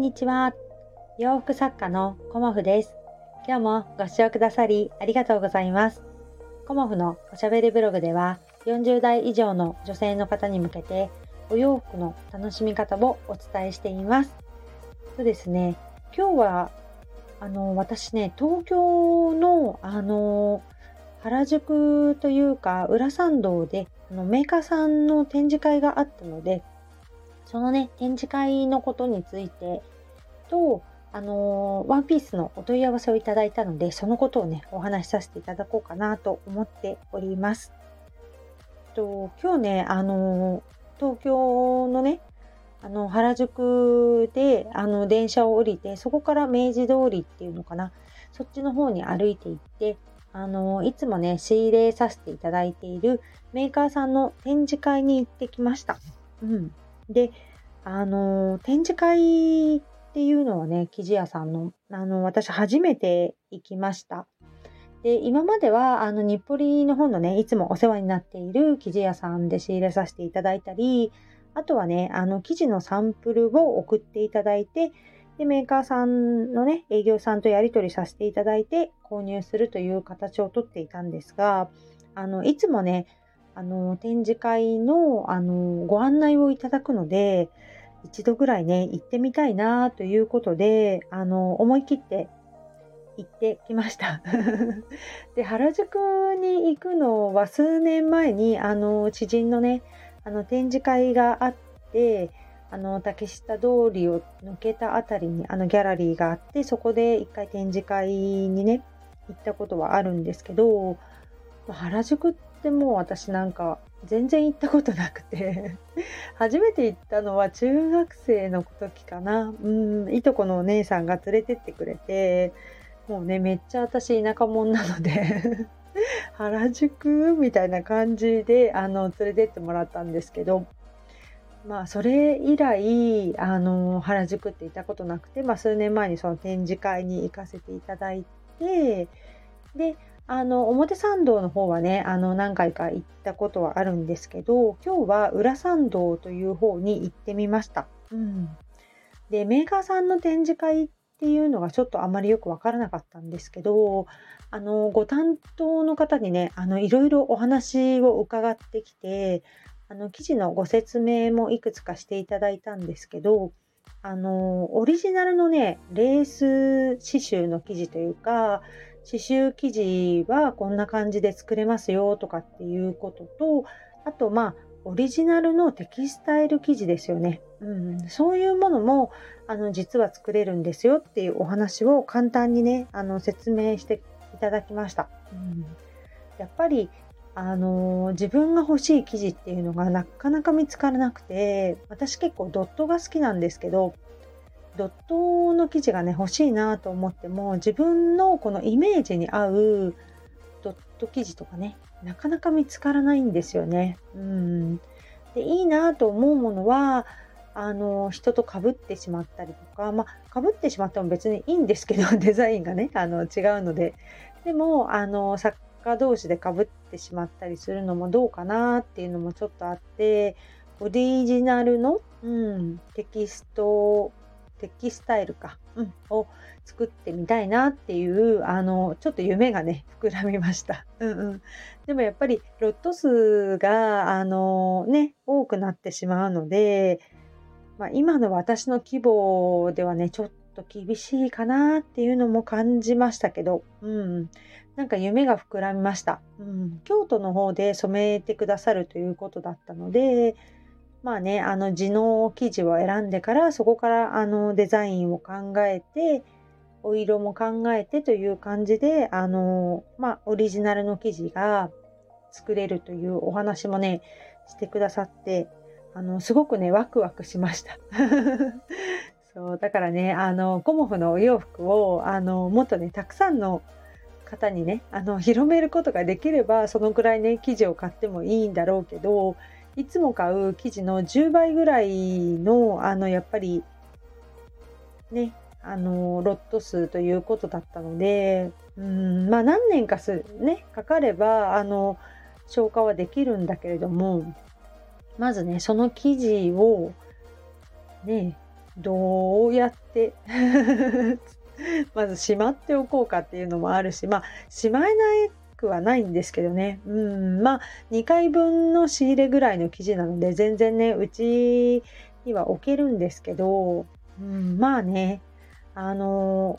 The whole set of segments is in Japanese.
んにちは。洋服作家のコモフです。今日もご視聴くださりありがとうございます。コモフのおしゃべりブログでは40代以上の女性の方に向けてお洋服の楽しみ方をお伝えしています。そうですね、今日はあの私ね、東京のあの原宿というか裏参道であのメーカーさんの展示会があったのでそのね、展示会のことについてと、あのワンピースのお問い合わせをいただいたので、そのことをね、お話しさせていただこうかなと思っております。と今日ね、あの東京のね、あの原宿であの電車を降りて、そこから明治通りっていうのかな、そっちの方に歩いていって、あのいつもね、仕入れさせていただいているメーカーさんの展示会に行ってきました。うん。で、あの、展示会っていうのはね、生地屋さんの、あの、私初めて行きました。で、今までは、あの、日暮里の方のね、いつもお世話になっている生地屋さんで仕入れさせていただいたり、あとはね、あの、生地のサンプルを送っていただいて、で、メーカーさんのね、営業さんとやり取りさせていただいて、購入するという形をとっていたんですが、あの、いつもね、あの展示会のあのご案内をいただくので一度ぐらいね行ってみたいなということであの思い切って行ってきました。で原宿に行くのは数年前にあの知人のねあの展示会があってあの竹下通りを抜けた辺りにあのギャラリーがあってそこで一回展示会にね行ったことはあるんですけど原宿ってもう私なんか全然行ったことなくて。初めて行ったのは中学生の時かな。うんいとこのお姉さんが連れてってくれて。もうねめっちゃ私田舎者なので。原宿みたいな感じであの連れてってもらったんですけど。まあそれ以来あの原宿って行ったことなくて、まあ、数年前にその展示会に行かせていただいてであの表参道の方はねあの何回か行ったことはあるんですけど今日は裏参道という方に行ってみました。うん、でメーカーさんの展示会っていうのがちょっとあまりよく分からなかったんですけどあのご担当の方にねあのいろいろお話を伺ってきてあの記事のご説明もいくつかしていただいたんですけどあのオリジナルのねレース刺繍の生地というか刺繍生地はこんな感じで作れますよとかっていうことと、あとまあ、オリジナルのテキスタイル生地ですよね。うん、そういうものもあの実は作れるんですよっていうお話を簡単にねあの説明していただきました。うん、やっぱりあの自分が欲しい生地っていうのがなかなか見つからなくて私結構ドットが好きなんですけどドットの生地がね欲しいなと思っても自分のこのイメージに合うドット生地とかねなかなか見つからないんですよね。うんでいいなと思うものはあの人とかぶってしまったりとかまあかぶってしまっても別にいいんですけど デザインがねあの違うのででもあの作家同士でかぶってしまったりするのもどうかなっていうのもちょっとあってオリジナルの、うん、テキストテキスタイルか、うん、を作ってみたいなっていうあのちょっと夢がね 膨らみました。うんうん、でもやっぱりロット数があのね多くなってしまうので、まあ、今の私の規模ではねちょっと厳しいかなっていうのも感じましたけど、うん、なんか夢が膨らみました、うん。京都の方で染めてくださるということだったので、まあね、あの地の生地を選んでからそこからあのデザインを考えてお色も考えてという感じであの、まあ、オリジナルの生地が作れるというお話もねしてくださってあのすごくねワクワクしました。そうだからねあのコモフのお洋服をあのもっとねたくさんの方にねあの広めることができればそのくらいね生地を買ってもいいんだろうけどいつも買う生地の10倍ぐらいの、あの、やっぱり、ね、あの、ロット数ということだったので、うん、まあ何年かす、ね、かかれば、あの、消化はできるんだけれども、まずね、その生地を、ね、どうやって まずしまっておこうかっていうのもあるしまあしまえないくはないんですけどね。うん。まあ2回分の仕入れぐらいの生地なので全然ねうちには置けるんですけど、うん、まあねあの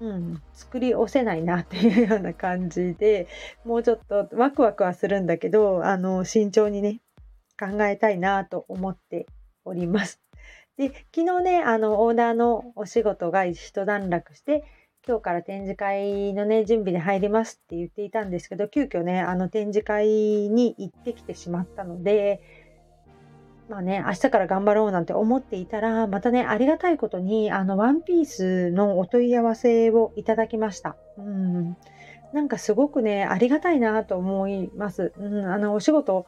うん、作り押せないなっていうような感じでもうちょっとワクワクはするんだけどあの慎重にね考えたいなと思っております。で昨日ねあのオーダーのお仕事が一段落して今日から展示会のね準備に入りますって言っていたんですけど急遽ねあの展示会に行ってきてしまったのでまあね、明日から頑張ろうなんて思っていたら、またね、ありがたいことに、あの、ワンピースのお問い合わせをいただきました。うん。なんかすごくね、ありがたいなと思います。うん、あの、お仕事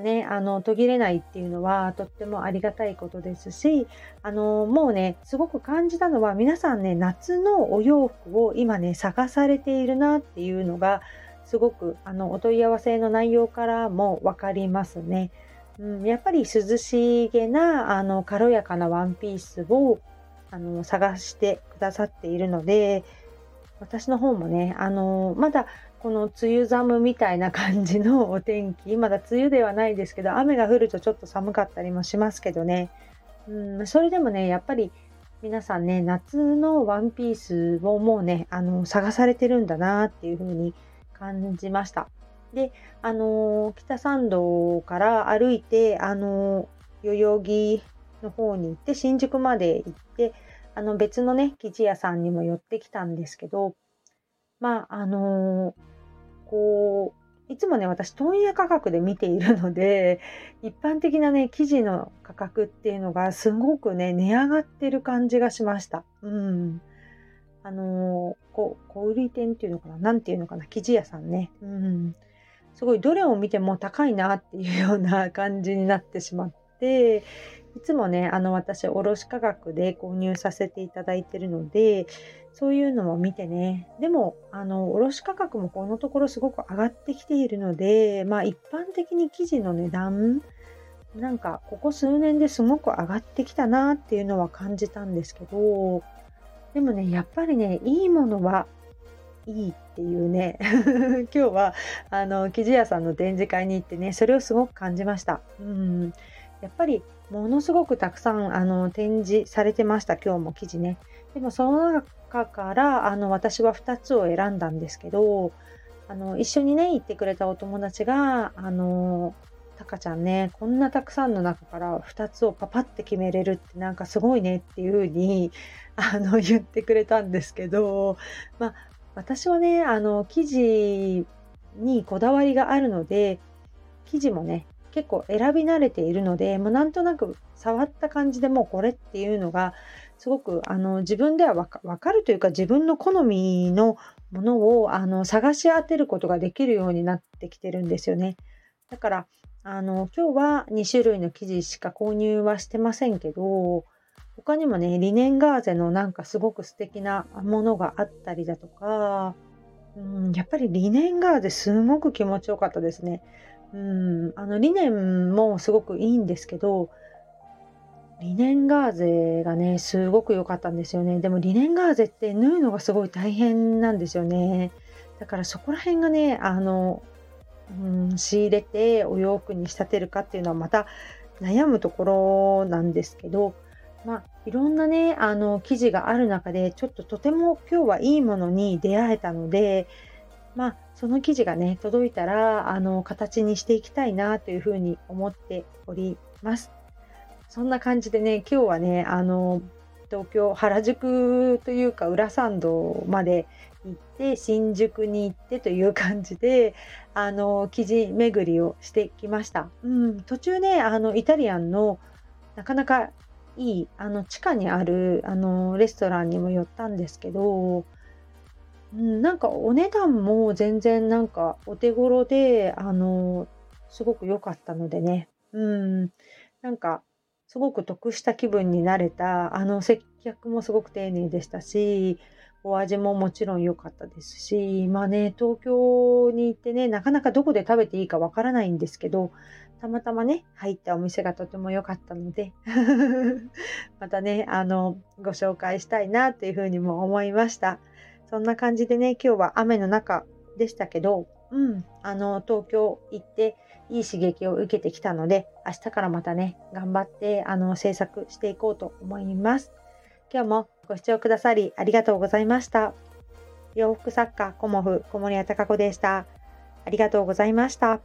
ね、あの、途切れないっていうのは、とってもありがたいことですし、あの、もうね、すごく感じたのは、皆さんね、夏のお洋服を今ね、探されているなっていうのが、すごく、あの、お問い合わせの内容からもわかりますね。うん、やっぱり涼しげなあの軽やかなワンピースをあの探してくださっているので私の方もねあのまだこの梅雨寒みたいな感じのお天気 まだ梅雨ではないですけど雨が降るとちょっと寒かったりもしますけどね、うん、それでもねやっぱり皆さんね夏のワンピースをもうねあの探されてるんだなっていう風に感じました。で、あの、北参道から歩いて、あの、代々木の方に行って、新宿まで行って、あの別のね、生地屋さんにも寄ってきたんですけど、まあ、あのー、こう、いつもね、私、問屋価格で見ているので、一般的なね、生地の価格っていうのがすごくね、値上がってる感じがしました。うん。あのー、こ小売店っていうのかななんていうのかな生地屋さんね。うん。すごいどれを見ても高いなっていうような感じになってしまっていつもねあの私卸価格で購入させていただいているのでそういうのも見てねでもあの卸価格もこのところすごく上がってきているのでまあ一般的に生地の値段なんかここ数年ですごく上がってきたなっていうのは感じたんですけどでもねやっぱりねいいものはいいっていうね 今日はあの生地屋さんの展示会に行ってねそれをすごく感じました。うんやっぱりものすごくたくさんあの展示されてました今日も生地ね。でもその中からあの私は2つを選んだんですけどあの一緒にね行ってくれたお友達があのタカちゃんねこんなたくさんの中から2つをパパって決めれるってなんかすごいねっていう風にあの言ってくれたんですけど、まあ、私はね、あの、生地にこだわりがあるので、生地もね、結構選び慣れているので、もうなんとなく触った感じでもうこれっていうのが、すごくあの自分ではわかるというか自分の好みのものをあの探し当てることができるようになってきてるんですよね。だからあの今日は2種類の生地しか購入はしてませんけど他にもね、リネンガーゼのなんかすごく素敵なものがあったりだとか、うん、やっぱりリネンガーゼすごく気持ちよかったですね。うん、あのリネンもすごくいいんですけど、リネンガーゼがね、すごく良かったんですよね。でもリネンガーゼって縫うのがすごい大変なんですよね。だからそこら辺がね、あの、うん、仕入れてお洋服に仕立てるかっていうのはまた悩むところなんですけど、まあ、いろんなね、あの、記事がある中で、ちょっととても今日はいいものに出会えたので、まあ、その記事がね、届いたら、あの、形にしていきたいなというふうに思っております。そんな感じでね、今日はね、あの、東京、原宿というか、裏参道まで行って、新宿に行ってという感じで、あの、記事巡りをしてきました。うん、途中ね、あの、イタリアンのなかなかいいあの地下にあるあのレストランにも寄ったんですけど、なんかお値段も全然なんかお手頃であのすごく良かったのでね、うん、なんかすごく得した気分になれたあの接客もすごく丁寧でしたしお味ももちろん良かったですし、まあね、東京に行ってね、なかなかどこで食べていいかわからないんですけど、たまたまね、入ったお店がとても良かったので またね、あの、ご紹介したいなというふうにも思いました。そんな感じでね、今日は雨の中でしたけど、うん、あの、東京行っていい刺激を受けてきたので、明日からまたね、頑張って、あの、制作していこうと思います。今日もご視聴くださりありがとうございました。洋服作家コモフ小森屋隆子でした。ありがとうございました。